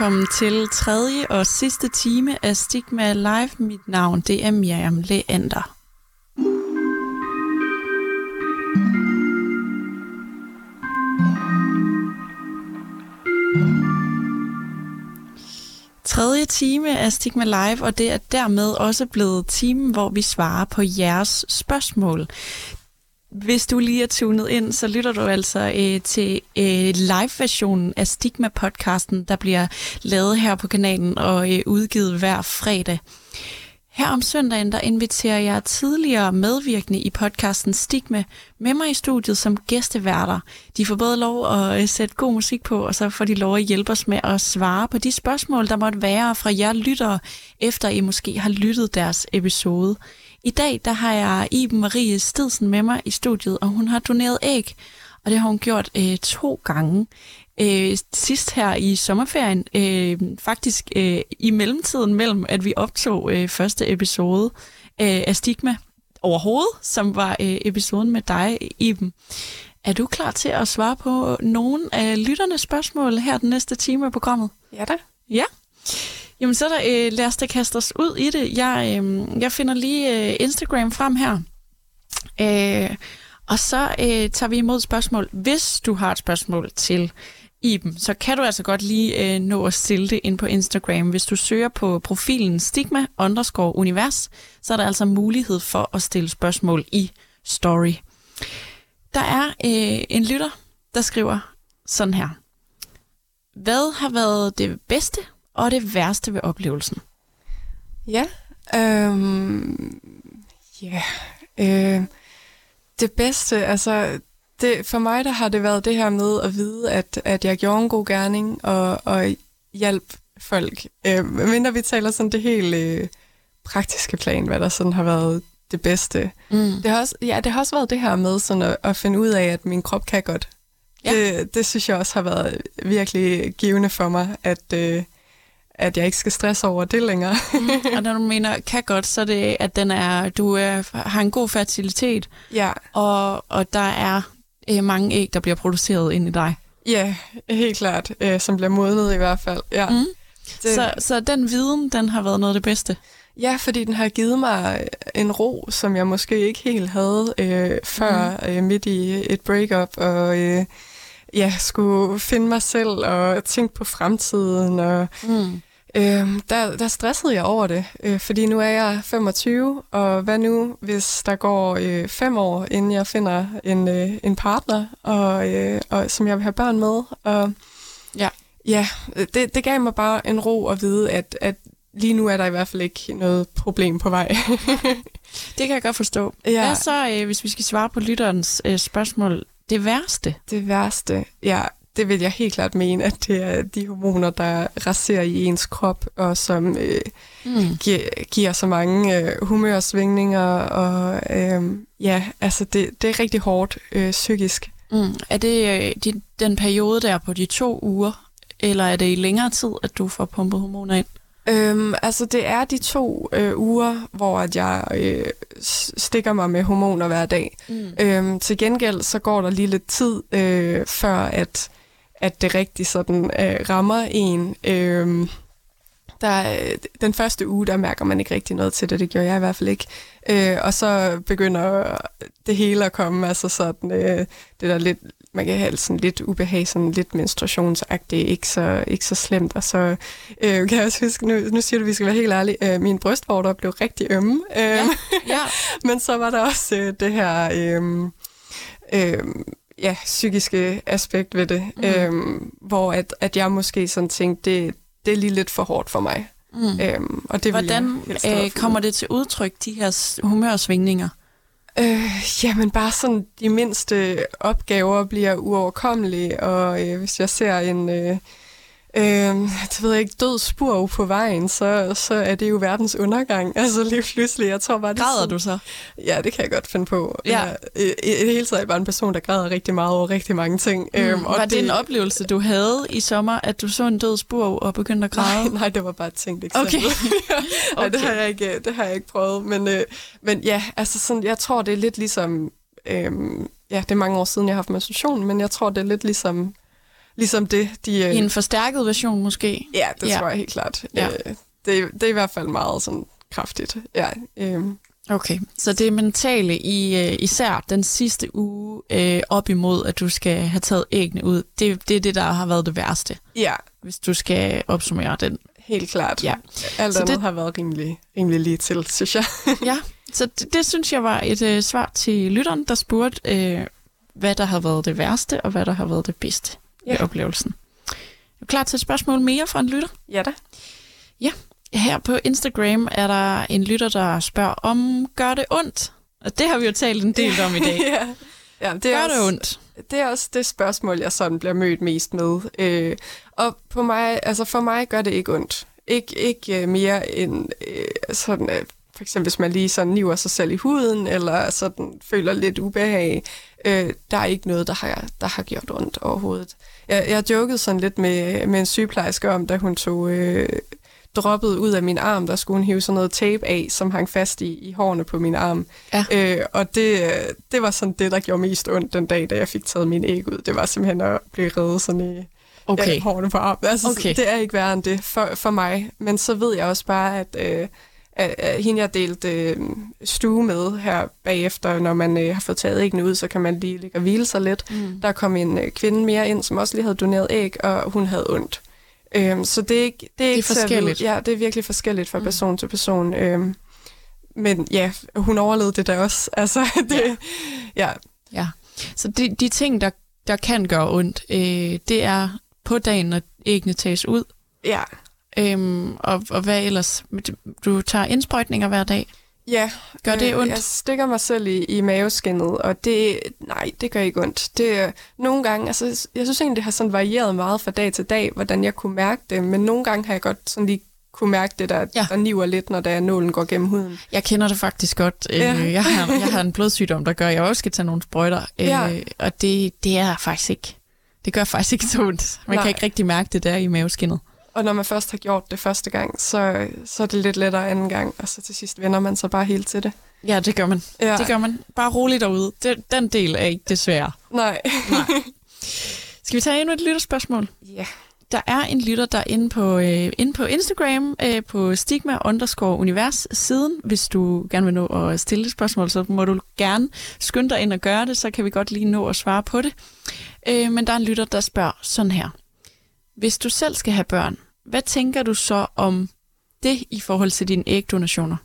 velkommen til tredje og sidste time af Stigma Live. Mit navn det er Miriam Leander. Tredje time af Stigma Live, og det er dermed også blevet timen, hvor vi svarer på jeres spørgsmål. Hvis du lige er tunet ind, så lytter du altså øh, til øh, live-versionen af Stigma-podcasten, der bliver lavet her på kanalen og øh, udgivet hver fredag. Her om søndagen, der inviterer jeg tidligere medvirkende i podcasten Stigma med mig i studiet som gæsteværter. De får både lov at øh, sætte god musik på, og så får de lov at hjælpe os med at svare på de spørgsmål, der måtte være fra jer lyttere, efter I måske har lyttet deres episode. I dag der har jeg Iben Marie Stedsen med mig i studiet, og hun har doneret æg, og det har hun gjort øh, to gange. Øh, sidst her i sommerferien, øh, faktisk øh, i mellemtiden mellem, at vi optog øh, første episode øh, af Stigma overhovedet, som var øh, episoden med dig, Iben. Er du klar til at svare på nogle af lytternes spørgsmål her den næste time af programmet? Ja da. Ja. Jamen så der, øh, lad os da kaste os ud i det. Jeg, øh, jeg finder lige øh, Instagram frem her. Øh, og så øh, tager vi imod spørgsmål. Hvis du har et spørgsmål til Iben, så kan du altså godt lige øh, nå at stille det ind på Instagram. Hvis du søger på profilen stigma underscore univers, så er der altså mulighed for at stille spørgsmål i story. Der er øh, en lytter, der skriver sådan her. Hvad har været det bedste og det værste ved oplevelsen? Ja, øhm, ja, øh, det bedste, altså det, for mig der har det været det her med at vide, at, at jeg gjorde en god gerning og, og hjælp folk. Øh, mindre vi taler sådan det helt øh, praktiske plan, hvad der sådan har været det bedste. Mm. Det, har også, ja, det har også været det her med sådan at, at finde ud af, at min krop kan godt. Ja. Det, det synes jeg også har været virkelig givende for mig, at, øh, at jeg ikke skal stresse over det længere. mm. Og når du mener kan godt, så er det, at den er, du er, har en god fertilitet, ja. og, og der er øh, mange æg, der bliver produceret ind i dig. Ja, helt klart, øh, som bliver modnet i hvert fald. Ja. Mm. Det... Så, så den viden, den har været noget af det bedste? Ja, fordi den har givet mig en ro, som jeg måske ikke helt havde øh, før mm. øh, midt i et breakup, og øh, ja, skulle finde mig selv og tænke på fremtiden, og mm. Øh, der, der stressede jeg over det, øh, fordi nu er jeg 25, og hvad nu, hvis der går øh, fem år, inden jeg finder en, øh, en partner, og, øh, og som jeg vil have børn med. Og ja, ja det, det gav mig bare en ro at vide, at, at lige nu er der i hvert fald ikke noget problem på vej. det kan jeg godt forstå. Ja. Hvad så, øh, hvis vi skal svare på lytterens øh, spørgsmål, det værste? Det værste, ja det vil jeg helt klart mene, at det er de hormoner, der raserer i ens krop, og som øh, mm. giver, giver så mange øh, humørsvingninger, og øh, ja, altså det, det er rigtig hårdt øh, psykisk. Mm. Er det øh, de, den periode der på de to uger, eller er det i længere tid, at du får pumpet hormoner ind? Øhm, altså det er de to øh, uger, hvor at jeg øh, stikker mig med hormoner hver dag. Mm. Øhm, til gengæld så går der lige lidt tid, øh, før at at det rigtig sådan øh, rammer en. Øh, der, den første uge, der mærker man ikke rigtig noget til det, det gjorde jeg i hvert fald ikke. Øh, og så begynder det hele at komme, altså sådan, øh, det der lidt, man kan have sådan lidt ubehag, sådan lidt menstruationsagtigt, ikke så, ikke så slemt. Og så øh, kan jeg også huske, nu, nu siger du, at vi skal være helt ærlige, øh, min brystvorter blev rigtig ømme. Øh, ja, ja. Men så var der også øh, det her... Øh, øh, ja, psykiske aspekt ved det, mm. øhm, hvor at, at jeg måske sådan tænkte, det, det er lige lidt for hårdt for mig. Mm. Øhm, og det Hvordan øh, kommer det til udtryk, de her humørsvingninger? Øh, jamen bare sådan, de mindste opgaver bliver uoverkommelige, og øh, hvis jeg ser en... Øh, øh, det ved jeg ikke, død spur på vejen, så, så er det jo verdens undergang. Altså lige pludselig, jeg tror bare... Det græder sådan, du så? Ja, det kan jeg godt finde på. Ja. ja i, I det hele taget er jeg bare en person, der græder rigtig meget over rigtig mange ting. Mm. Øhm, og var det, det en oplevelse, du havde i sommer, at du så en død spur og begyndte at græde? Nej, nej det var bare et tænkt eksempel. Okay. okay. nej, det har, jeg ikke, det har jeg ikke prøvet. Men, øh, men ja, altså sådan, jeg tror, det er lidt ligesom... Øh, ja, det er mange år siden, jeg har haft menstruation, men jeg tror, det er lidt ligesom ligesom det, de... I en forstærket version måske? Ja, det Ja. tror jeg helt klart. Ja. Ja. Det, det er i hvert fald meget sådan kraftigt. Ja, øhm, Okay, så det mentale i øh, især den sidste uge øh, op imod, at du skal have taget æggene ud, det, det er det, der har været det værste, ja hvis du skal opsummere den. helt klart. Ja. Alt Så andet det- det... har været rimelig, rimelig lige til, synes jeg. Ja, så det, det synes jeg var et øh, svar til lytteren, der spurgte, øh, hvad der har været det værste, og hvad der har været det bedste ja. ved Ja. oplevelsen. Er du klar til et spørgsmål mere fra en lytter? ja da. Her på Instagram er der en lytter, der spørger om, gør det ondt? Og det har vi jo talt en del om i dag. ja. ja, det er gør også, det ondt? det er også det spørgsmål, jeg sådan bliver mødt mest med. Øh, og på mig, altså for mig gør det ikke ondt. Ik, ikke øh, mere end øh, sådan, øh, for eksempel hvis man lige sådan niver sig selv i huden, eller sådan føler lidt ubehag. Øh, der er ikke noget, der har, der har gjort ondt overhovedet. Jeg, jeg jokede sådan lidt med, med en sygeplejerske om, da hun tog øh, droppet ud af min arm, der skulle hun hive sådan noget tape af, som hang fast i, i hårene på min arm. Ja. Øh, og det, det var sådan det, der gjorde mest ondt den dag, da jeg fik taget min æg ud. Det var simpelthen at blive reddet sådan i Okay. ja, hårene på armen. Altså, okay. Det er ikke værre end det for, for mig. Men så ved jeg også bare, at, øh, at, at hende, jeg delte øh, stue med her bagefter, når man øh, har fået taget æggene ud, så kan man lige ligge og hvile sig lidt. Mm. Der kom en øh, kvinde mere ind, som også lige havde doneret æg, og hun havde ondt. Øhm, så det er ikke, det er at vide. forskelligt. Ja, det er virkelig forskelligt fra Mm. person til person. Øhm, men ja, hun overlevede det da også. Altså, det, ja. Ja, så de, de ting, der, der kan gøre ondt, øh, det er på dagen, når æggene tages ud. ja. Øhm, og, og hvad ellers? Du tager indsprøjtninger hver dag. Ja, Gør det øh, ondt? Jeg stikker mig selv i, i maveskinnet, og det, nej, det gør ikke ondt. Det, nogle gange, altså, jeg synes egentlig, det har sådan varieret meget fra dag til dag, hvordan jeg kunne mærke det, men nogle gange har jeg godt sådan lige kunne mærke det, der, Ja. der niver lidt, når der nålen går gennem huden. Jeg kender det faktisk godt. Øh, Ja. jeg, har, jeg har en blodsygdom, der gør, at jeg også skal tage nogle sprøjter. Øh, Ja. og det, det er faktisk ikke... Det gør faktisk ikke så ondt. Man Nej. kan ikke rigtig mærke det der i maveskinnet. Og når man først har gjort det første gang, så, så er det lidt lettere anden gang, og så til sidst vender man sig bare helt til det. Ja, det gør man. Ja. Det gør man. Bare roligt derude. Det, den del er ikke det svære. Nej. Nej. Skal vi tage endnu et lytterspørgsmål? Ja. Der er en lytter, der er inde på, øh, inde på Instagram, øh, på stigma underscore univers siden. Hvis du gerne vil nå at stille et spørgsmål, så må du gerne skynde dig ind og gøre det, så kan vi godt lige nå at svare på det. Øh, men der er en lytter, der spørger sådan her. Hvis du selv skal have børn, hvad tænker du så om det i forhold til dine ægdonationer?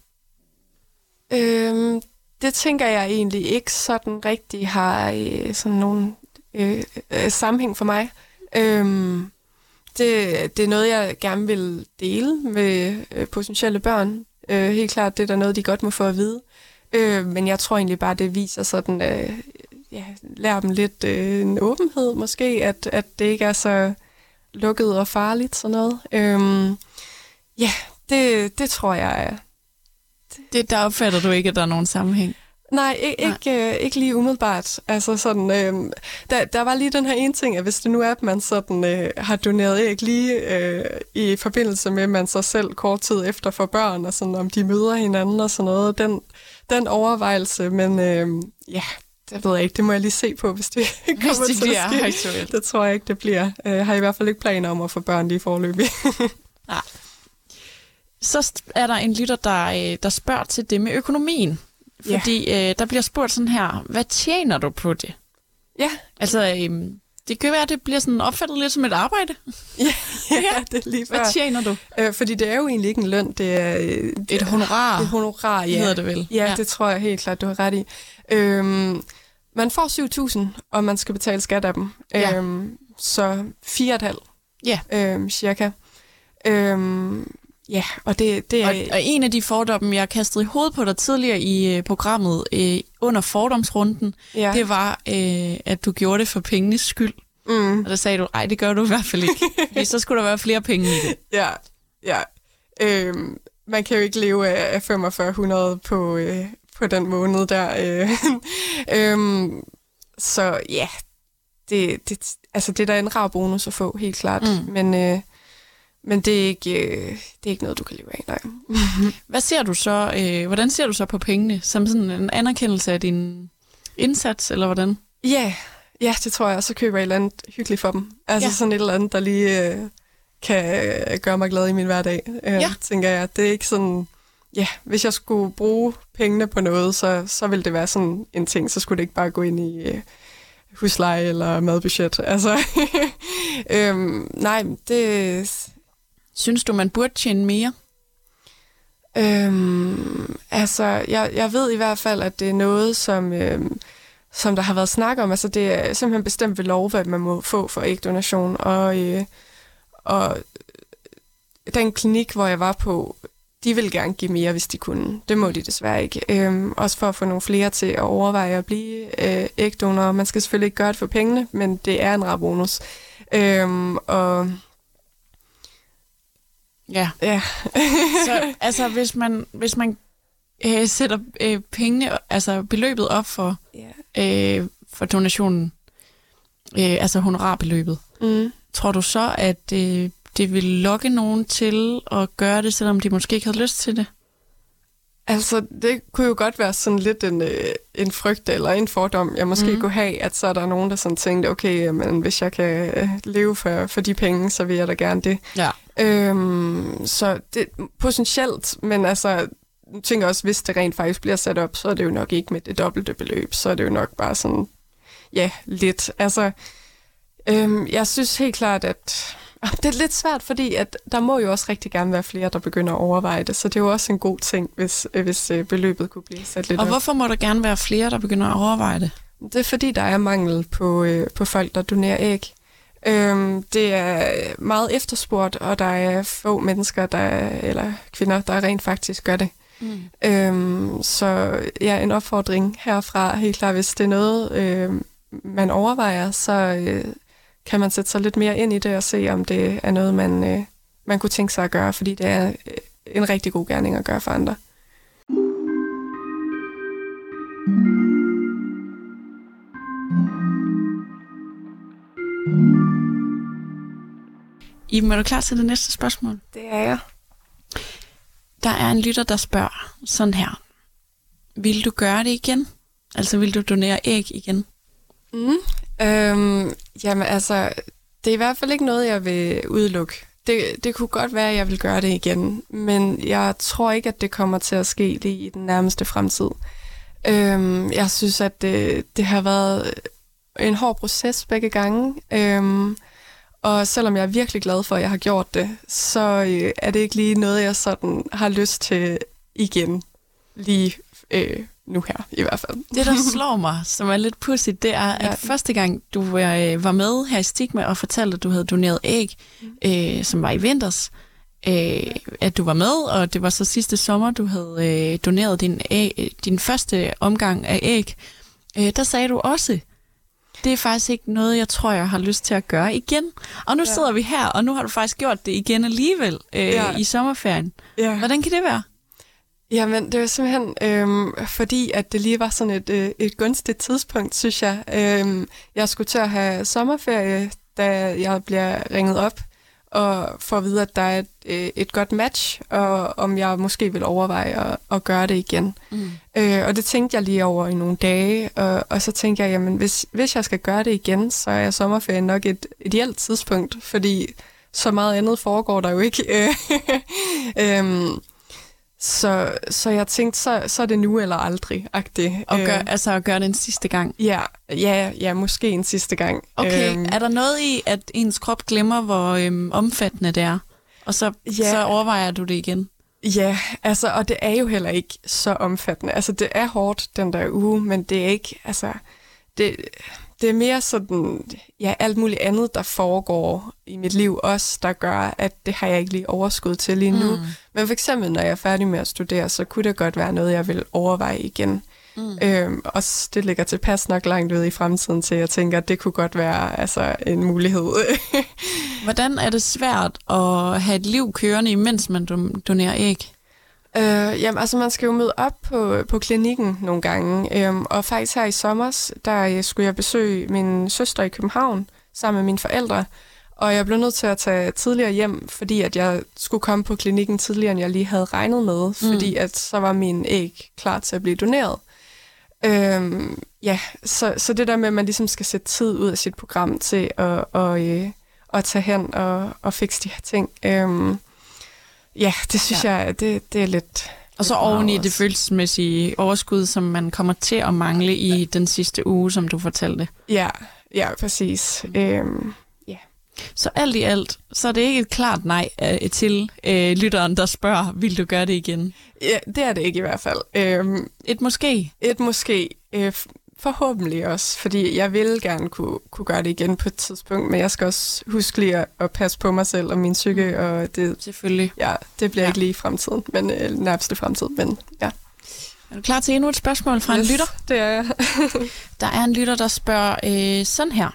Øhm, det tænker jeg egentlig ikke sådan rigtig har øh, sådan nogen øh, øh, sammenhæng for mig. Øhm, det, det er noget, jeg gerne vil dele med øh, potentielle børn. Øh, helt klart, det er der noget, de godt må få at vide. Øh, men jeg tror egentlig bare, det viser sådan, øh, ja, lærer dem lidt øh, en åbenhed måske, at, at det ikke er så lukket og farligt sådan noget. Øhm, ja, det, det tror jeg er Det, der opfatter du ikke, at der er nogen sammenhæng. Nej, ikke, Nej. ikke, øh, ikke lige umiddelbart. Altså sådan, øh, der, der var lige den her ene ting, at hvis det nu er, at man sådan, øh, har doneret æg lige øh, i forbindelse med, at man så selv kort tid efter får børn, og sådan, om de møder hinanden og sådan noget, den, den overvejelse, men øh, ja, det ved jeg ikke, det må jeg lige se på, hvis det kommer Hvis det til bliver at ske. aktuelt. Det tror jeg ikke, det bliver. Øh, Jeg har i hvert fald ikke planer om at få børn lige forløbig. Så st- er der en lytter, der, øh, der spørger til det med økonomien. Ja. Fordi øh, der bliver spurgt sådan her, hvad tjener du på det? ja, Altså, øh, det kan være, at det bliver sådan opfattet lidt som et arbejde. ja, ja, det er lige før. Hvad tjener du? Øh, fordi det er jo egentlig ikke en løn, det er øh, Et honorar, et honorar, ja. hedder det vel. Ja, ja, det tror jeg helt klart, du har ret i. Øhm, man får 7.000, og man skal betale skat af dem. Ja. Øhm, så 4,5 Ja. øhm, cirka. Øhm, ja, og det, det er... Og, og en af de fordomme, jeg kastede i hovedet på dig tidligere i øh, programmet øh, under fordomsrunden, ja. det var, øh, at du gjorde det for pengenes skyld. mm, Og der sagde du, nej, det gør du i hvert fald ikke. Fordi så skulle der være flere penge i det. ja, ja. Øhm, man kan jo ikke leve af af 4500 på, øh, på den måned der. Øh. øhm, så ja, det, det, altså det er da en rar bonus at få, helt klart. Mm. Men, øh, men det, er ikke, øh, det er ikke noget, du kan leve af, nej. Hvad ser du så, øh, hvordan ser du så på pengene? Som sådan en anerkendelse af din indsats, eller hvordan? Ja, Ja, det tror jeg, og så køber jeg et eller andet hyggeligt for dem. Altså Ja. sådan et eller andet, der lige øh, kan øh, gøre mig glad i min hverdag, øh, Ja. tænker jeg. Det er ikke sådan, ja, hvis jeg skulle bruge pengene på noget, så, så ville det være sådan en ting, så skulle det ikke bare gå ind i øh, husleje eller madbudget. Altså, øhm, nej, det... Synes du, man burde tjene mere? Øhm, altså, jeg, jeg ved i hvert fald, at det er noget, som, øhm, som der har været snak om. Altså, det er simpelthen bestemt ved lov, hvad man må få for ægdonation. Og, øh, og den klinik, hvor jeg var på, de vil gerne give mere, hvis de kunne. Det må de desværre ikke. Øhm, også for at få nogle flere til at overveje at blive øh, ægdonorer. Man skal selvfølgelig ikke gøre det for pengene, men det er en rar bonus. Øhm, og Ja. ja, Så altså, hvis man, hvis man øh, sætter øh, pengene, altså beløbet op for, ja. øh, for donationen, øh, altså honorarbeløbet, Mm. tror du så, at øh, det vil lokke nogen til at gøre det, selvom de måske ikke havde lyst til det? Altså, det kunne jo godt være sådan lidt en, øh, en frygt eller en fordom, jeg måske mm. kunne have, at så er der nogen, der sådan tænkte, okay, men hvis jeg kan øh, leve for, for de penge, så vil jeg da gerne det. Ja. Øhm, så det potentielt, men altså, jeg tænker også, hvis det rent faktisk bliver sat op, så er det jo nok ikke med det dobbelte beløb, så er det jo nok bare sådan, ja, lidt. Altså, øhm, jeg synes helt klart, at det er lidt svært, fordi at der må jo også rigtig gerne være flere, der begynder at overveje det, så det er jo også en god ting, hvis, øh, hvis øh, beløbet kunne blive sat lidt Og op. hvorfor må der gerne være flere, der begynder at overveje det? Det er fordi, der er mangel på, øh, på folk, der donerer æg. Øhm, det er meget efterspurgt, og der er få mennesker, der eller kvinder, der rent faktisk gør det. Mm. Øhm, så ja, en opfordring herfra, helt klart, hvis det er noget, øh, man overvejer, så øh, kan man sætte sig lidt mere ind i det og se, om det er noget, man, øh, man kunne tænke sig at gøre, fordi det er øh, en rigtig god gerning at gøre for andre. Iben, er du klar til det næste spørgsmål? Det er jeg. Der er en lytter, der spørger sådan her. Vil du gøre det igen? Altså, vil du donere æg igen? Mm. Øhm, jamen altså, det er i hvert fald ikke noget, jeg vil udelukke. Det, det kunne godt være, at jeg vil gøre det igen, men jeg tror ikke, at det kommer til at ske lige i den nærmeste fremtid. Øhm, jeg synes, at det, det har været en hård proces begge gange. Øhm, og selvom jeg er virkelig glad for, at jeg har gjort det, så øh, er det ikke lige noget, jeg sådan har lyst til igen. Lige øh, nu her, i hvert fald. Det, der slår mig, som er lidt pudsigt, det er, at Ja. første gang, du øh, var med her i Stigma og fortalte, at du havde doneret æg, øh, som var i vinters, øh, at du var med, og det var så sidste sommer, du havde øh, doneret din, æg, din første omgang af æg, øh, der sagde du også, det er faktisk ikke noget, jeg tror, jeg har lyst til at gøre igen. Og nu Ja. sidder vi her, og nu har du faktisk gjort det igen alligevel øh, Ja. i sommerferien. Ja. Hvordan kan det være? Jamen, det var simpelthen øhm, fordi, at det lige var sådan et, øh, et gunstigt tidspunkt, synes jeg. Øhm, jeg skulle til at have sommerferie, da jeg bliver ringet op og får at vide, at der er et, øh, et godt match, og om jeg måske vil overveje at, at gøre det igen. Mm. Øh, og det tænkte jeg lige over i nogle dage, og, og så tænkte jeg, jamen hvis, hvis jeg skal gøre det igen, så er sommerferien nok et ideelt tidspunkt, fordi så meget andet foregår der jo ikke. øhm, så, så jeg tænkte, så, så er det nu eller aldrig, agtigt. Og gør, altså at gøre det en sidste gang. ja, ja, ja, måske en sidste gang. Okay, Øhm, er der noget i, at ens krop glemmer, hvor øhm, omfattende det er? Og så, Ja. så overvejer du det igen? Ja, altså, og det er jo heller ikke så omfattende. Altså, det er hårdt den der uge, men det er ikke, altså, det, det er mere sådan, ja, alt muligt andet, der foregår i mit liv også, der gør, at det har jeg ikke lige overskud til lige nu. Mm. Men for eksempel, når jeg er færdig med at studere, så kunne det godt være noget, jeg vil overveje igen. Mm. Øhm, også det ligger tilpas nok langt ude i fremtiden til, at jeg tænker, at det kunne godt være altså, en mulighed. Hvordan er det svært at have et liv kørende, imens man don- donerer æg? Øh, jamen, altså man skal jo møde op på, på klinikken nogle gange, øhm, og faktisk her i sommer, der øh, skulle jeg besøge min søster i København sammen med mine forældre, og jeg blev nødt til at tage tidligere hjem, fordi at jeg skulle komme på klinikken tidligere, end jeg lige havde regnet med, fordi at så var min æg klar til at blive doneret. Øhm, ja, så, så det der med, at man ligesom skal sætte tid ud af sit program til at, og, øh, at tage hen og, og fikse de her ting. Øhm, ja, det synes ja. jeg, det, det er lidt... Og så oven i det følelsesmæssige overskud, som man kommer til at mangle i den sidste uge, som du fortalte. Ja, ja, præcis. Mm. Øhm. Så alt i alt, så er det ikke et klart nej uh, til uh, lytteren, der spørger, vil du gøre det igen? Ja, det er det ikke i hvert fald. Øhm, et måske? Et måske. Øh, forhåbentlig også, fordi jeg vil gerne kunne, kunne gøre det igen på et tidspunkt, men jeg skal også huske lige at, at passe på mig selv og min psyke, mm. og det, Selvfølgelig. Ja, det bliver ja. ikke lige i fremtiden, men øh, nærmeste fremtid, men ja. Er du klar til endnu et spørgsmål fra yes, en lytter? det er jeg. der er en lytter, der spørger øh, sådan her.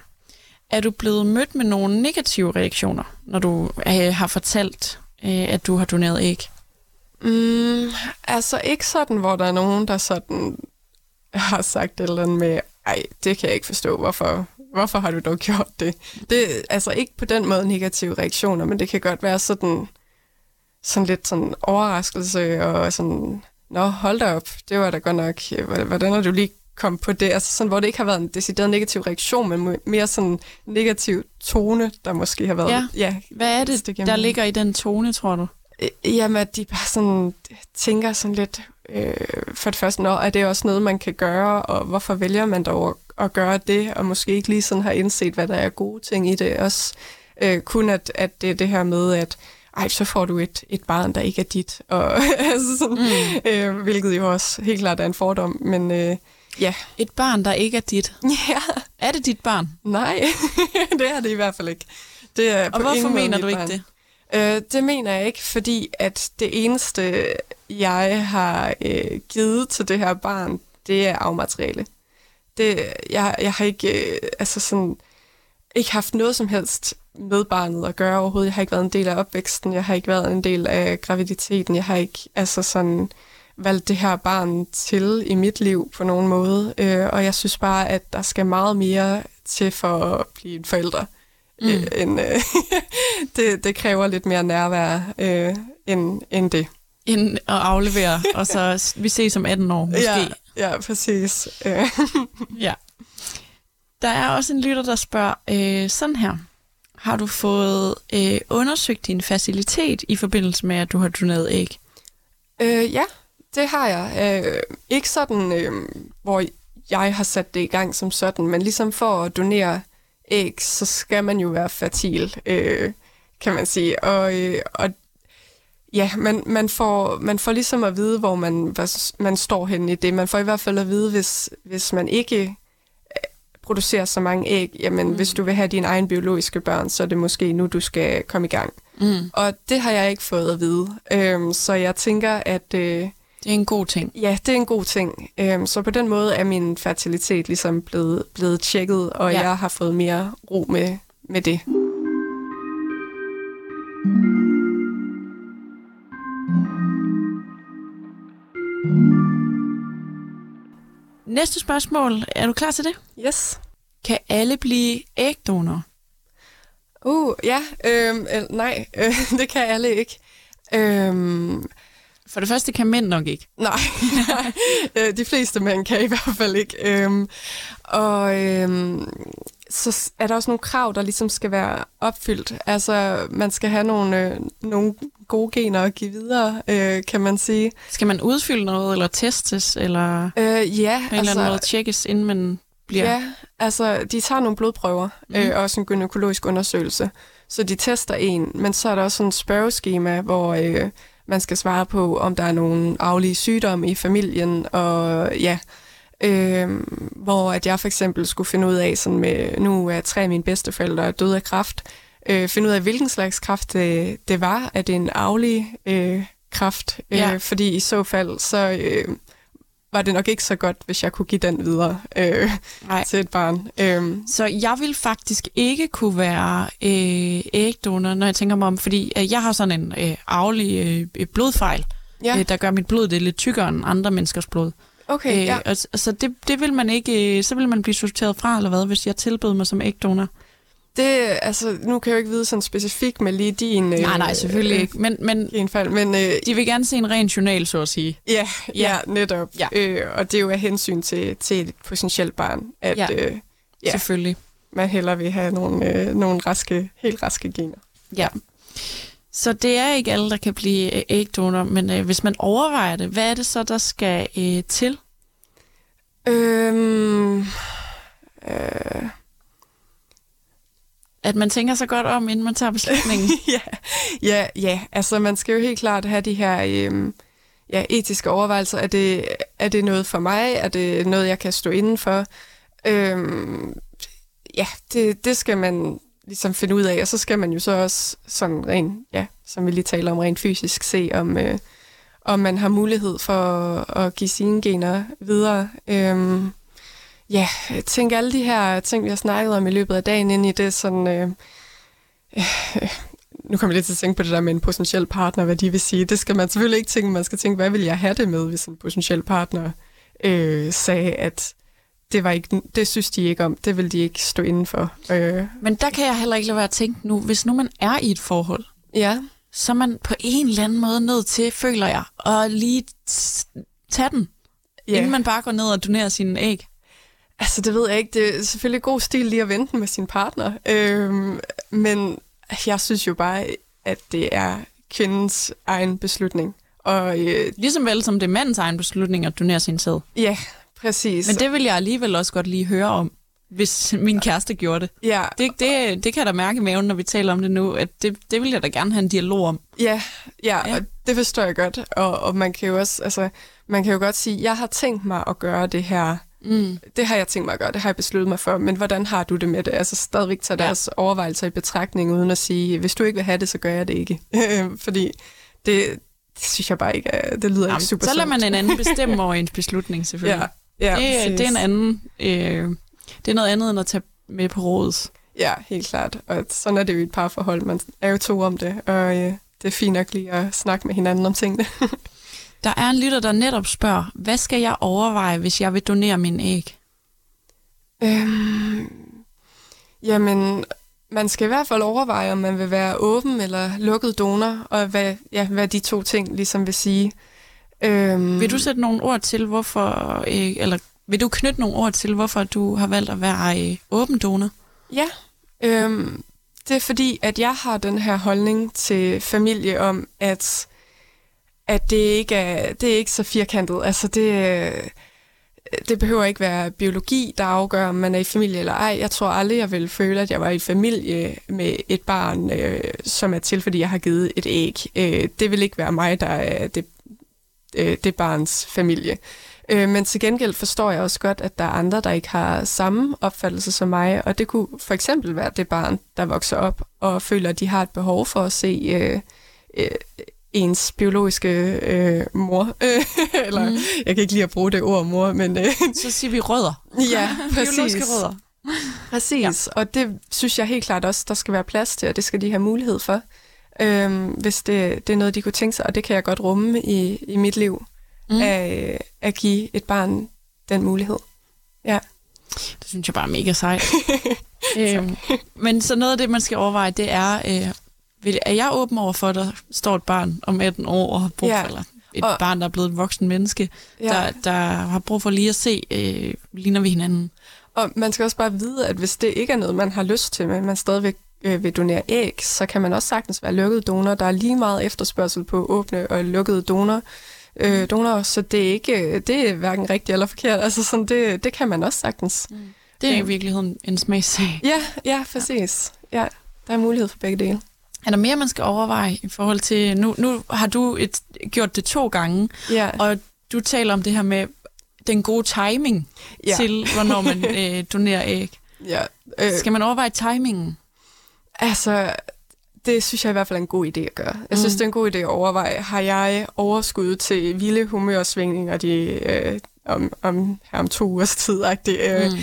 Er du blevet mødt med nogle negative reaktioner, når du øh, har fortalt, øh, at du har doneret æg? Mm, altså ikke sådan, hvor der er nogen, der sådan har sagt et eller andet med, ej, det kan jeg ikke forstå, hvorfor, hvorfor har du dog gjort det? Det er altså ikke på den måde negative reaktioner, men det kan godt være sådan, sådan lidt sådan overraskelse og sådan, nå, hold da op, det var da godt nok, øh, hvordan har du lige kom på det? Altså sådan, hvor det ikke har været en decideret negativ reaktion, men mere sådan negativ tone, der måske har været. Ja. ja Hvad er det, der ligger i den tone, tror du? Jamen, at de bare sådan tænker sådan lidt, øh, for det første, når er det også noget, man kan gøre, og hvorfor vælger man dog at gøre det, og måske ikke lige sådan har indset, hvad der er gode ting i det. Også øh, kun at, at det det her med, at ej, så får du et, et barn, der ikke er dit, og, altså sådan, mm. øh, hvilket jo også helt klart er en fordom, men øh, ja. Et barn, der ikke er dit? Ja. Er det dit barn? Nej, det er det i hvert fald ikke. Det er og hvorfor mener du ikke barn. det? Øh, det mener jeg ikke, fordi at det eneste, jeg har øh, givet til det her barn, det er afmateriale. Det, jeg, jeg har ikke, øh, altså sådan, ikke haft noget som helst med barnet at gøre overhovedet. Jeg har ikke været en del af opvæksten, jeg har ikke været en del af graviditeten, jeg har ikke altså sådan valgt det her barn til i mit liv på nogen måde. Øh, og jeg synes bare, at der skal meget mere til for at blive en forælder. Mm. Øh, end, øh, det, det kræver lidt mere nærvær øh, end, end det. End at aflevere, og så vi ses om 18 år måske. Ja, ja præcis. Øh. ja. Der er også en lytter, der spørger øh, sådan her. Har du fået øh, undersøgt din facilitet i forbindelse med, at du har doneret æg? Øh, ja, det har jeg. Øh, ikke sådan, øh, hvor jeg har sat det i gang som sådan, men ligesom for at donere æg, så skal man jo være fertil, øh, kan man sige. Og, øh, og ja, man, man, får, man får ligesom at vide, hvor man, man står henne i det. Man får i hvert fald at vide, hvis, hvis man ikke øh, producerer så mange æg, jamen mm. hvis du vil have dine egne biologiske børn, så er det måske nu, du skal komme i gang. Mm. Og det har jeg ikke fået at vide. Øhm, så jeg tænker, at... Øh, det er en god ting. Ja, det er en god ting. Øhm, så på den måde er min fertilitet ligesom blevet, blevet tjekket, og ja. jeg har fået mere ro med, med det. Næste spørgsmål. Er du klar til det? Yes. Kan alle blive ægdonor? Uh, ja. Øhm, øh, nej, øh, det kan alle ikke. Øhm, for det første kan mænd nok ikke. Nej, øh, de fleste mænd kan i hvert fald ikke. Øhm, og øhm, så er der også nogle krav, der ligesom skal være opfyldt. Altså, man skal have nogle, øh, nogle gode gener at give videre, øh, kan man sige. Skal man udfylde noget, eller testes, eller øh, ja, på en altså, eller anden altså- måde tjekkes, inden man bliver... Ja, altså, de tager nogle blodprøver, mm. øh, og også en gynækologisk undersøgelse. Så de tester en, men så er der også sådan et spørgeskema, hvor... Øh, man skal svare på, om der er nogle arvelige sygdomme i familien, og ja, øh, hvor at jeg for eksempel skulle finde ud af, sådan med, nu er tre af mine bedsteforældre døde af kræft, øh, finde ud af, hvilken slags kræft det, det var. Er det en arvelig øh, kræft? Øh, ja. Fordi i så fald, så øh, var det nok ikke så godt, hvis jeg kunne give den videre øh, til et barn. Øh. Så jeg vil faktisk ikke kunne være øh, ægdonor, når jeg tænker mig om, fordi øh, jeg har sådan en øh, arvelig øh, blodfejl, ja. øh, der gør mit blod det lidt tykkere end andre menneskers blod. Okay, øh, ja. Og, så det, det vil man ikke, øh, så vil man blive sorteret fra, eller hvad, hvis jeg tilbød mig som ægdonor? Det, altså, nu kan jeg jo ikke vide sådan specifikt med lige din... Nej, nej, selvfølgelig øh, ikke. Men, men genfald, men... Øh, de vil gerne se en ren journal, så at sige. Ja, ja, ja netop. Ja. Øh, og det er jo af hensyn til, til et potentielt barn, at ja. Øh, ja, selvfølgelig. man hellere vil have nogle, øh, nogle raske, helt raske gener. Ja. Så det er ikke alle, der kan blive ægdonor, men øh, hvis man overvejer det, hvad er det så, der skal øh, til? Øhm, øh, at man tænker sig godt om, inden man tager beslutningen. ja, ja, ja, altså man skal jo helt klart have de her øhm, ja, etiske overvejelser. Er det, er det noget for mig? Er det noget, jeg kan stå inden for? Øhm, ja, det, det skal man ligesom finde ud af, og så skal man jo så også sådan rent, ja, som vi lige taler om, rent fysisk se, om, øh, om man har mulighed for at, at give sine gener videre. Øhm, ja, jeg tænker alle de her ting, vi har snakket om i løbet af dagen ind i det, sådan... Øh, øh, nu kommer jeg lidt til at tænke på det der med en potentiel partner, hvad de vil sige. Det skal man selvfølgelig ikke tænke. Man skal tænke, hvad vil jeg have det med, hvis en potentiel partner øh, sagde, at det, var ikke, det synes de ikke om. Det vil de ikke stå inden for. Øh. Men der kan jeg heller ikke lade være at tænke nu, hvis nu man er i et forhold, ja. så er man på en eller anden måde nødt til, føler jeg, at lige tage den, ja. inden man bare går ned og donerer sine æg. Altså, det ved jeg ikke. Det er selvfølgelig god stil lige at vente med sin partner. Øhm, men jeg synes jo bare, at det er kvindens egen beslutning. Og, øh, ligesom vel som det er mandens egen beslutning at donere sin sæd. Ja, præcis. Men det vil jeg alligevel også godt lige høre om, hvis min kæreste gjorde det. Ja. Det, det, det kan jeg da mærke i maven, når vi taler om det nu, at det, det vil jeg da gerne have en dialog om. Ja, ja, ja. og det forstår jeg godt. Og, og man kan jo også, altså, man kan jo godt sige, jeg har tænkt mig at gøre det her Mm. Det har jeg tænkt mig at gøre, det har jeg besluttet mig for, men hvordan har du det med det? Altså stadigvæk tage deres ja. overvejelser i betragtning, uden at sige, hvis du ikke vil have det, så gør jeg det ikke. Fordi det, det synes jeg bare ikke, det lyder Jamen, ikke super Så lader man en anden bestemme over ens beslutning, selvfølgelig. Ja, ja, det, det, er en anden, øh, det er noget andet, end at tage med på rådet. Ja, helt klart. Og sådan er det jo i et parforhold. Man er jo to om det, og øh, det er fint nok lige at snakke med hinanden om tingene. Der er en lytter, der netop spørger, hvad skal jeg overveje, hvis jeg vil donere min æg? Øhm, jamen, man skal i hvert fald overveje, om man vil være åben eller lukket donor, og hvad, ja, hvad de to ting ligesom vil sige. Øhm, vil du sætte nogle ord til, hvorfor, øh, eller vil du knytte nogle ord til, hvorfor du har valgt at være øh, åben donor? Ja, øhm, det er fordi, at jeg har den her holdning til familie om, at at det ikke er, det er ikke så firkantet. Altså det, øh, det behøver ikke være biologi, der afgør, om man er i familie eller ej. Jeg tror aldrig, jeg vil føle, at jeg var i familie med et barn, øh, som er til, fordi jeg har givet et æg. Øh, det vil ikke være mig, der er det, øh, det barns familie. Øh, men til gengæld forstår jeg også godt, at der er andre, der ikke har samme opfattelse som mig, og det kunne for eksempel være det barn, der vokser op og føler, at de har et behov for at se øh, øh, ens biologiske øh, mor. Eller, mm. jeg kan ikke lide at bruge det ord mor, men... Øh, så siger vi rødder. Ja, præcis. Biologiske rødder. Præcis, ja. og det synes jeg helt klart også, der skal være plads til, og det skal de have mulighed for, øhm, hvis det, det er noget, de kunne tænke sig, og det kan jeg godt rumme i, i mit liv, mm. at, at give et barn den mulighed. Ja. Det synes jeg bare er mega sejt. øhm, men så noget af det, man skal overveje, det er, øh, vil, er jeg åben over for, at der står et barn om 18 år og har brug for, ja. eller et og, barn, der er blevet et voksen menneske, ja. der, der har brug for lige at se, øh, ligner vi hinanden. Og man skal også bare vide, at hvis det ikke er noget, man har lyst til, men man stadigvæk øh, vil donere æg, så kan man også sagtens være lukket donor. Der er lige meget efterspørgsel på åbne og lukkede donor. Øh, donorer, så det er ikke det er hverken rigtigt eller forkert. Altså sådan, det, det kan man også sagtens. Mm. Det er i virkeligheden en smagssag. Ja, ja, præcis. Ja. ja, der er mulighed for begge dele. Er der mere, man skal overveje i forhold til... Nu, nu har du et, gjort det to gange, ja. og du taler om det her med den gode timing ja. til, hvornår man øh, donerer æg. Ja. Øh, skal man overveje timingen? Altså, det synes jeg i hvert fald er en god idé at gøre. Jeg synes, mm. det er en god idé at overveje. Har jeg overskud til vilde humørsvingninger de, øh, om, om, her om to ugers tid? Øh, mm.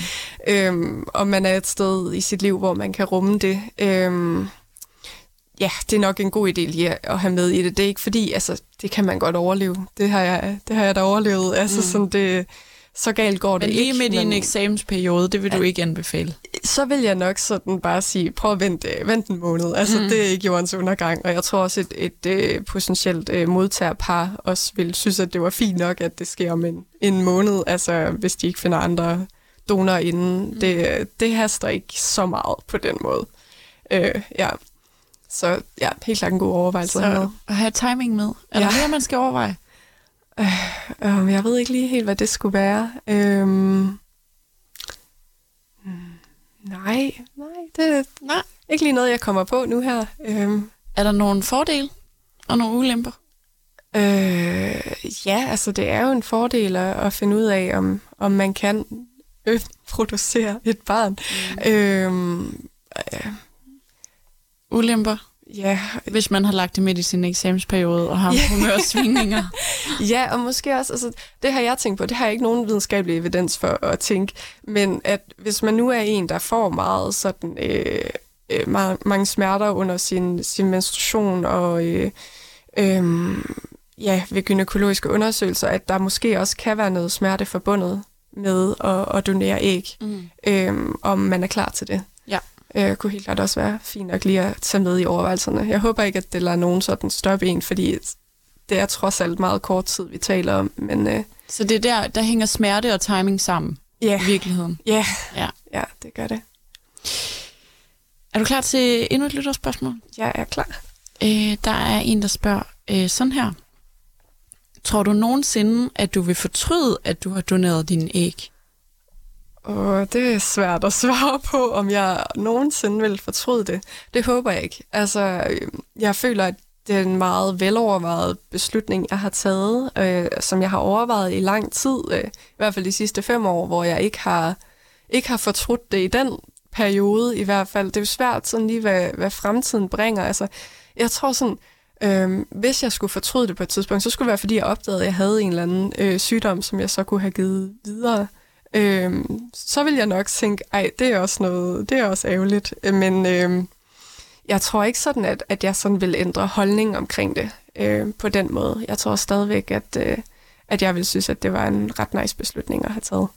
øh, og man er et sted i sit liv, hvor man kan rumme det. Øh, ja, det er nok en god idé lige at have med i det. Det er ikke fordi, altså, det kan man godt overleve. Det har jeg, det har jeg da overlevet. Altså, mm. sådan det, så galt går det Men lige ikke. midt i en eksamensperiode, det vil du ikke anbefale. så vil jeg nok sådan bare sige, prøv at vente, vente en måned. Altså, mm. det er ikke jordens undergang. Og jeg tror også, et, et, et potentielt uh, modtagerpar også vil synes, at det var fint nok, at det sker om en, en måned. Altså, hvis de ikke finder andre donorer inden. Mm. Det, det haster ikke så meget på den måde. Uh, ja. Så ja, helt klart en god overvejelse. Så at have timing med. Er ja. der mere, man skal overveje? Uh, jeg ved ikke lige helt, hvad det skulle være. Um, nej, nej, det er ikke lige noget, jeg kommer på nu her. Um, er der nogle fordele og nogle ulemper? Uh, ja, altså det er jo en fordel at, at finde ud af, om, om man kan øh, producere et barn. Mm. Uh, uh, ulemper? Ja. Hvis man har lagt det midt i sin eksamensperiode og har yeah. humørsvingninger. ja, og måske også, altså, det har jeg tænkt på, det har jeg ikke nogen videnskabelig evidens for at tænke, men at hvis man nu er en, der får meget sådan, øh, øh, meget, mange smerter under sin, sin menstruation og øh, øh, ja, ved gynækologiske undersøgelser, at der måske også kan være noget smerte forbundet med at, at donere æg, mm. øh, om man er klar til det øh, kunne helt klart også være fint nok lige at tage med i overvejelserne. Jeg håber ikke, at det lader nogen sådan stoppe en, fordi det er trods alt meget kort tid, vi taler om. Men, øh, Så det er der, der hænger smerte og timing sammen yeah. i virkeligheden? Yeah. Ja, ja, det gør det. Er du klar til endnu et lytterspørgsmål? Jeg er klar. Øh, der er en, der spørger øh, sådan her. Tror du nogensinde, at du vil fortryde, at du har doneret dine æg? Og det er svært at svare på, om jeg nogensinde vil fortryde det. Det håber jeg ikke. Altså, øh, jeg føler, at det er en meget velovervejet beslutning, jeg har taget, øh, som jeg har overvejet i lang tid, øh, i hvert fald de sidste fem år, hvor jeg ikke har, ikke har fortrudt det i den periode i hvert fald. Det er jo svært sådan lige, hvad, hvad fremtiden bringer. Altså, jeg tror sådan, øh, hvis jeg skulle fortryde det på et tidspunkt, så skulle det være, fordi jeg opdagede, at jeg havde en eller anden øh, sygdom, som jeg så kunne have givet videre øhm, så vil jeg nok tænke, ej, det er også noget, det er også ærgerligt. Øh, men øhm, jeg tror ikke sådan, at, at jeg sådan vil ændre holdning omkring det øh, på den måde. Jeg tror stadigvæk, at, øh, at jeg vil synes, at det var en ret nice beslutning at have taget.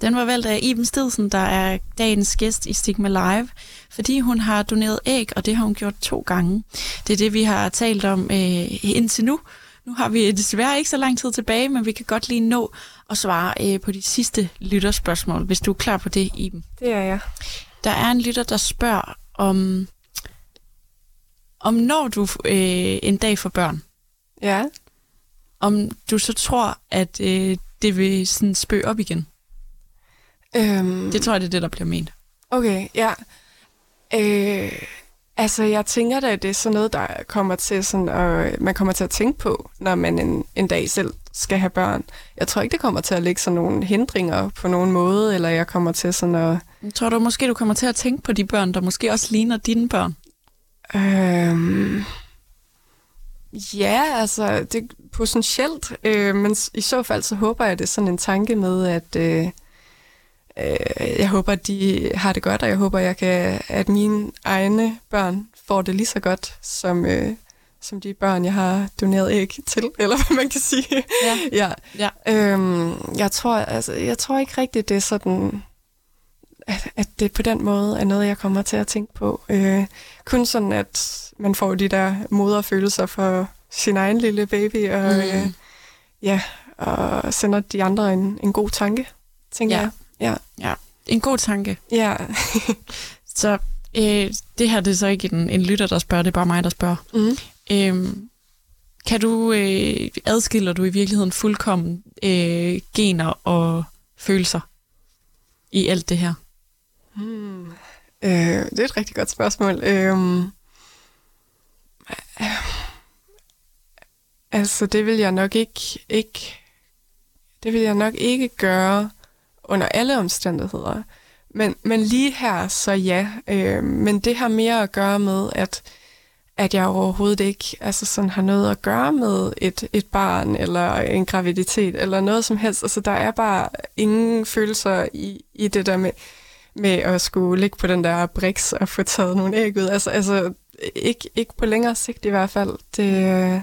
Den var valgt af Iben Stedsen, der er dagens gæst i Stigma Live, fordi hun har doneret æg, og det har hun gjort to gange. Det er det, vi har talt om øh, indtil nu. Nu har vi desværre ikke så lang tid tilbage, men vi kan godt lige nå at svare øh, på de sidste lytterspørgsmål, hvis du er klar på det, Iben. Det er jeg. Der er en lytter, der spørger om, om når du øh, en dag får børn, ja. om du så tror, at øh, det vil sådan spøge op igen. Øhm, det tror jeg, det er det, der bliver ment. Okay, ja. Øh, altså, jeg tænker da, at det er sådan noget, der kommer til sådan, og man kommer til at tænke på, når man en, en dag selv skal have børn. Jeg tror ikke, det kommer til at lægge sådan nogle hindringer på nogen måde, eller jeg kommer til sådan at... Jeg tror du måske, du kommer til at tænke på de børn, der måske også ligner dine børn? Øhm, ja, altså, det er potentielt, øh, men i så fald så håber jeg, at det er sådan en tanke med, at... Øh, øh, jeg håber, at de har det godt, og jeg håber, jeg kan, at mine egne børn får det lige så godt, som, øh, som de børn, jeg har doneret æg til, eller hvad man kan sige. Ja. ja. ja. Øhm, jeg, tror, altså, jeg tror ikke rigtigt, det er sådan, at, at det på den måde er noget, jeg kommer til at tænke på. Øh, kun sådan, at man får de der moderfølelser for sin egen lille baby, og, mm. øh, ja, og sender de andre en, en god tanke, tænker ja. jeg. Ja. ja. En god tanke. Ja. så øh, det her det er så ikke en, en lytter, der spørger, det er bare mig, der spørger. Mm. Øhm, kan du, øh, adskiller du i virkeligheden fuldkommen øh, gener og følelser i alt det her? Hmm. Øh, det er et rigtig godt spørgsmål. Øh, øh, altså, det vil jeg nok ikke, ikke det vil jeg nok ikke gøre under alle omstændigheder. Men, men lige her, så ja. Øh, men det har mere at gøre med, at, at jeg overhovedet ikke altså sådan, har noget at gøre med et, et barn eller en graviditet eller noget som helst. Altså, der er bare ingen følelser i, i det der med, med at skulle ligge på den der briks og få taget nogle æg ud. Altså, altså ikke, ikke på længere sigt i hvert fald. Det, øh,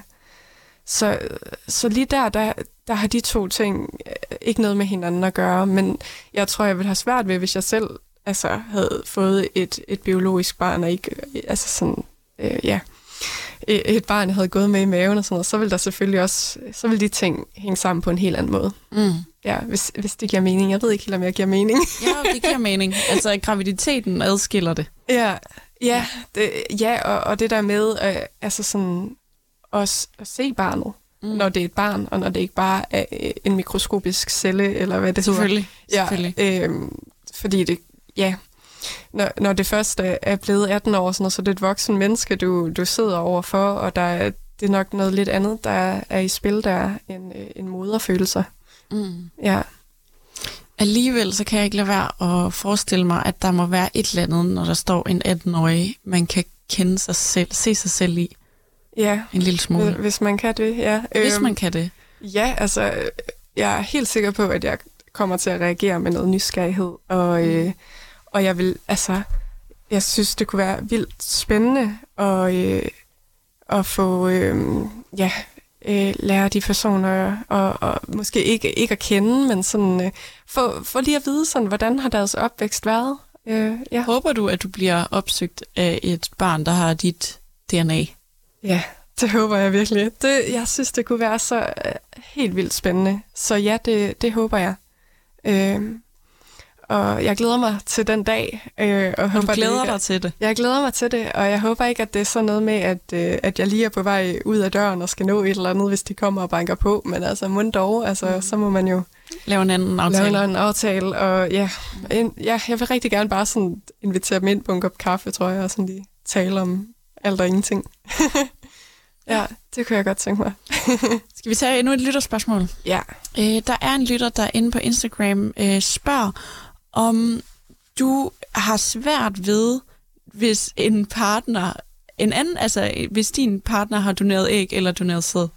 så, så lige der, der, der har de to ting øh, ikke noget med hinanden at gøre, men jeg tror, jeg ville have svært ved, hvis jeg selv altså, havde fået et, et biologisk barn, og ikke, altså sådan, øh, ja, et barn, jeg havde gået med i maven og sådan noget, så vil der selvfølgelig også, så vil de ting hænge sammen på en helt anden måde. Mm. Ja, hvis, hvis det giver mening. Jeg ved ikke helt, om jeg giver mening. ja, det giver mening. Altså, graviditeten adskiller det. Ja, ja, det, ja og, og det der med, øh, altså sådan, også at se barnet, mm. når det er et barn, og når det ikke bare er øh, en mikroskopisk celle, eller hvad det selvfølgelig. hedder. Selvfølgelig. Ja, øh, fordi det, ja, når, når det først er blevet 18 år, sådan så det er et voksen menneske, du, du sidder overfor, og der er, det er nok noget lidt andet, der er i spil der, end, øh, end moderfølelser. Mm. Ja. Alligevel så kan jeg ikke lade være at forestille mig, at der må være et eller andet, når der står en 18-årig, man kan kende sig selv, se sig selv i. Ja. En lille smule. Hvis man kan det, ja. Hvis øhm, man kan det. Ja, altså, jeg er helt sikker på, at jeg kommer til at reagere med noget nysgerrighed, og, mm. øh, og jeg vil, altså, jeg synes, det kunne være vildt spændende at, øh, at få, øh, ja, øh, lære de personer, og, og måske ikke, ikke at kende, men sådan, øh, få, få lige at vide, sådan, hvordan har deres opvækst været. Øh, ja. Håber du, at du bliver opsøgt af et barn, der har dit DNA? Ja, det håber jeg virkelig. Det, jeg synes, det kunne være så øh, helt vildt spændende. Så ja, det, det håber jeg. Øh, og jeg glæder mig til den dag. Øh, og, håber, du glæder det dig til det? Jeg glæder mig til det, og jeg håber ikke, at det er sådan noget med, at, øh, at jeg lige er på vej ud af døren og skal nå et eller andet, hvis de kommer og banker på. Men altså, mund dog, altså, mm. så må man jo lave en anden aftale. Lave en anden aftale, og ja, en, ja, jeg vil rigtig gerne bare sådan invitere dem ind på en kop kaffe, tror jeg, og sådan lige tale om alt og ingenting. ja, det kunne jeg godt tænke mig. Skal vi tage endnu et lytterspørgsmål? Ja. Øh, der er en lytter, der inde på Instagram øh, spørger, om du har svært ved, hvis en partner, en anden, altså hvis din partner har doneret æg eller doneret sæd.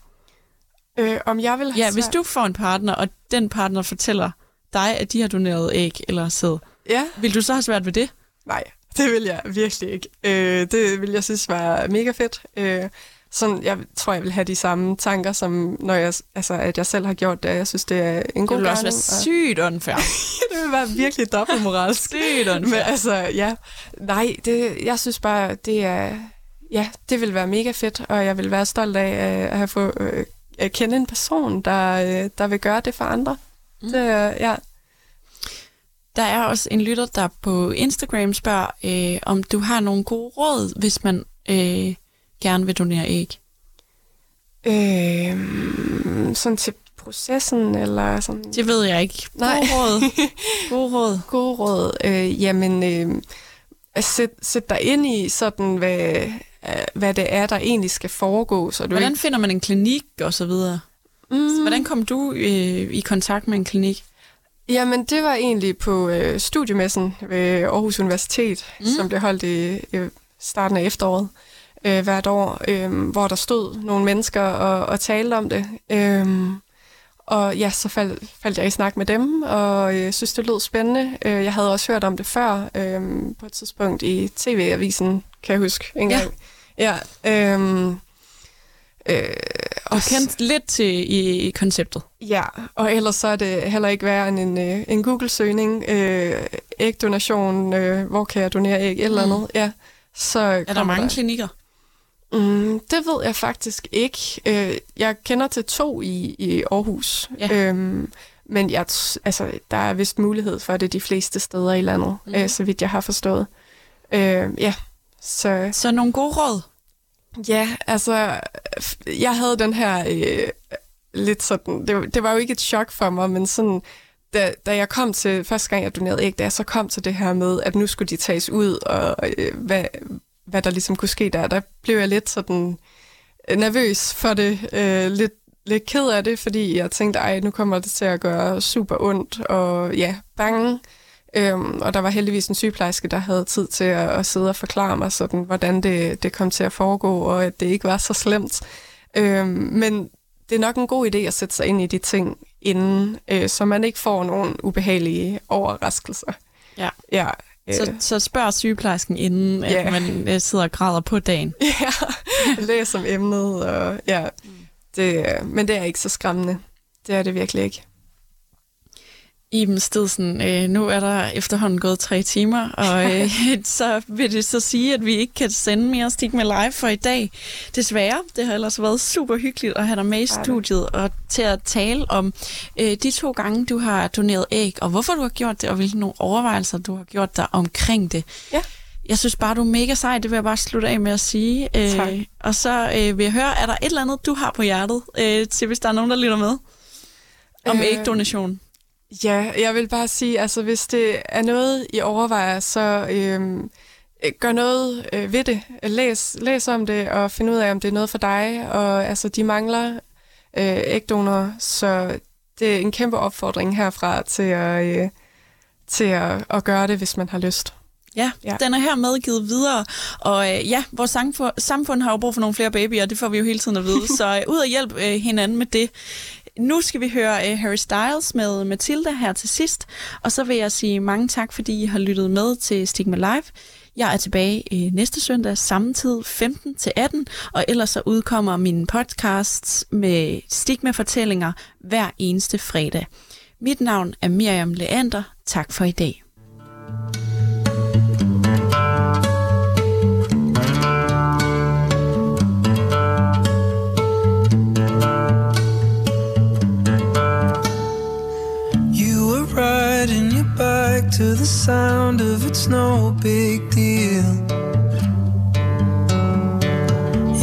Øh, om jeg vil have Ja, svært... hvis du får en partner, og den partner fortæller dig, at de har doneret æg eller sæd, ja. vil du så have svært ved det? Nej, det vil jeg virkelig ikke. Øh, det vil jeg synes var mega fedt. Øh, sådan, jeg tror, jeg vil have de samme tanker, som når jeg, altså, at jeg selv har gjort det. Jeg synes, det er en god Det vil også være sygt unfair. det vil være virkelig dobbeltmoralsk. sygt unfair. Men altså, ja. Nej, det, jeg synes bare, det er... Ja, det vil være mega fedt, og jeg vil være stolt af at have fået øh, at kende en person, der, øh, der vil gøre det for andre. Mm. Det, ja. Der er også en lytter, der på Instagram spørger, øh, om du har nogle gode råd, hvis man øh, gerne vil donere æg? Øh, sådan til processen, eller sådan? Det ved jeg ikke. Nej. God råd. God råd. God råd. Øh, jamen, øh, sæt, sæt dig ind i sådan, hvad, hvad det er, der egentlig skal foregå. Så du hvordan ikke... finder man en klinik og så videre? Mm. hvordan kom du øh, i kontakt med en klinik? Jamen, det var egentlig på øh, studiemessen ved Aarhus Universitet, mm. som blev holdt i, i starten af efteråret øh, hvert år, øh, hvor der stod nogle mennesker og, og talte om det. Øh, og ja, så fald, faldt jeg i snak med dem, og jeg øh, synes, det lød spændende. Øh, jeg havde også hørt om det før, øh, på et tidspunkt i TV-avisen, kan jeg huske en gang. Ja. ja øh, Øh, du kendt lidt til i, i konceptet. Ja, og ellers så er det heller ikke værre end en, øh, en Google-søgning. Øh, ægdonation, øh, hvor kan jeg donere æg, eller mm. andet. Ja, så er der mange der. klinikker? Mm, det ved jeg faktisk ikke. Øh, jeg kender til to i, i Aarhus. Ja. Øhm, men jeg, altså, der er vist mulighed for det de fleste steder i landet, mm. øh, så vidt jeg har forstået. Øh, ja, så... Så nogle gode råd? Ja, altså, jeg havde den her øh, lidt sådan... Det, det var jo ikke et chok for mig, men sådan... Da, da jeg kom til... Første gang, jeg donerede æg, da jeg så kom til det her med, at nu skulle de tages ud, og øh, hvad, hvad der ligesom kunne ske der, der blev jeg lidt sådan øh, nervøs for det, øh, lidt, lidt ked af det, fordi jeg tænkte, ej, nu kommer det til at gøre super ondt, og ja, bange. Øhm, og der var heldigvis en sygeplejerske, der havde tid til at, at sidde og forklare mig, sådan, hvordan det, det kom til at foregå, og at det ikke var så slemt. Øhm, men det er nok en god idé at sætte sig ind i de ting inden, øh, så man ikke får nogle ubehagelige overraskelser. Ja. Ja, Så, øh, så spørg sygeplejersken, inden Ja. at man øh, sidder og græder på dagen. ja, læs om emnet, og ja, det, øh, men det er ikke så skræmmende. Det er det virkelig ikke. Iben Stedsen, øh, nu er der efterhånden gået tre timer, og øh, så vil det så sige, at vi ikke kan sende mere Stigma Live for i dag. Desværre, det har ellers været super hyggeligt at have dig med i studiet og til at tale om øh, de to gange, du har doneret æg, og hvorfor du har gjort det, og hvilke nogle overvejelser, du har gjort dig omkring det. Ja. Jeg synes bare, du er mega sej, det vil jeg bare slutte af med at sige. Tak. og så øh, vil jeg høre, er der et eller andet, du har på hjertet, øh, til hvis der er nogen, der lytter med? Om Øh, ægdonation. Ja, jeg vil bare sige, altså hvis det er noget, I overvejer, så øhm, øh, gør noget øh, ved det. Læs, læs om det og find ud af, om det er noget for dig. Og altså, de mangler øh, ægdonorer, så det er en kæmpe opfordring herfra til at, øh, til at, at gøre det, hvis man har lyst. Ja, Ja. ja, den er her medgivet videre. Og øh, ja, vores samfund, samfund har jo brug for nogle flere babyer, det får vi jo hele tiden at vide. så øh, ud og hjælp øh, hinanden med det. Nu skal vi høre uh, Harry Styles med Matilda her til sidst. Og så vil jeg sige mange tak, fordi I har lyttet med til Stigma Live. Jeg er tilbage øh, næste søndag, samme tid, 15 til 18, og ellers så udkommer mine podcasts med stigma-fortællinger hver eneste fredag. Mit navn er Miriam Leander. Tak for i dag. You to the sound of it's no big deal.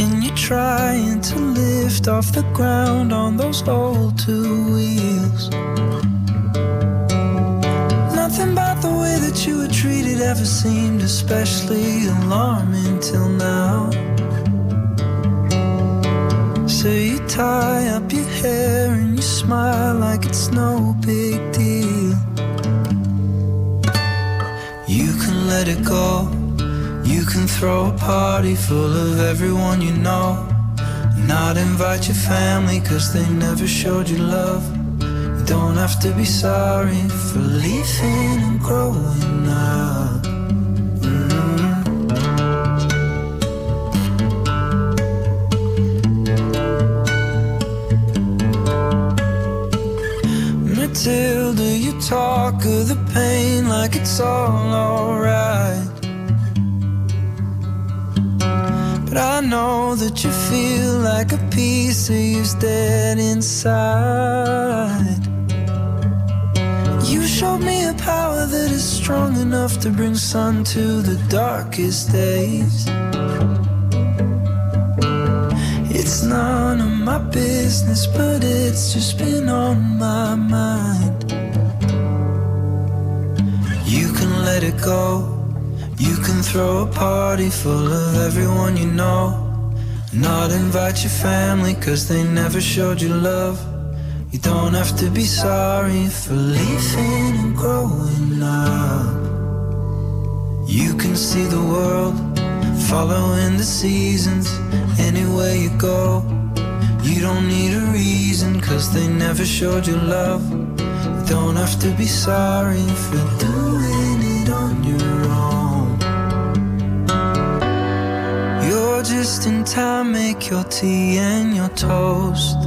And you're trying to lift off the ground on those old two wheels. Nothing about the way that you were treated ever seemed especially alarming till now. So you tie up your hair and you smile like it's no big deal. Let it go. You can throw a party full of everyone you know. Not invite your family cause they never showed you love. You don't have to be sorry for leaving and growing up. Mhm. Matilda, you talk of the pain like it's all alright. But I know that you feel like a piece of you's dead inside. You showed me a power that is strong enough to bring sun to the darkest days. It's none of my business, but it's just been on my mind. It go. You can throw a party full of everyone you know. Not invite your family, cause they never showed you love. You don't have to be sorry for leaving and growing up. You can see the world following the seasons anywhere you go. You don't need a reason, cause they never showed you love. You don't have to be sorry for doing just in time, make your tea and your toast.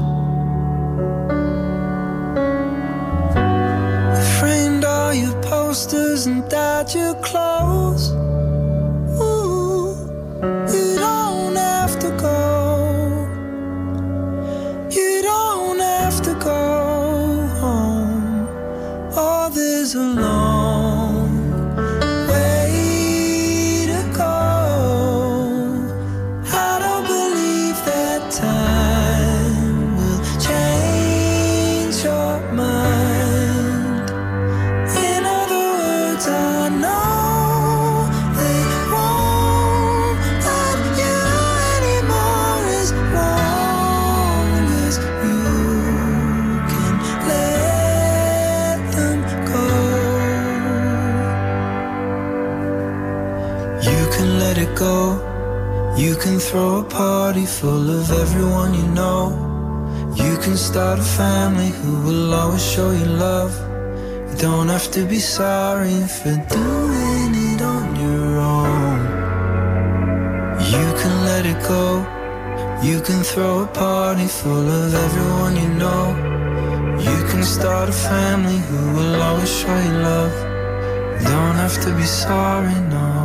You framed all your posters and dyed your clothes. Throw a party full of everyone you know. You can start a family who will always show you love. You don't have to be sorry for doing it on your own. You can let it go. You can throw a party full of everyone you know. You can start a family who will always show you love. You don't have to be sorry, no.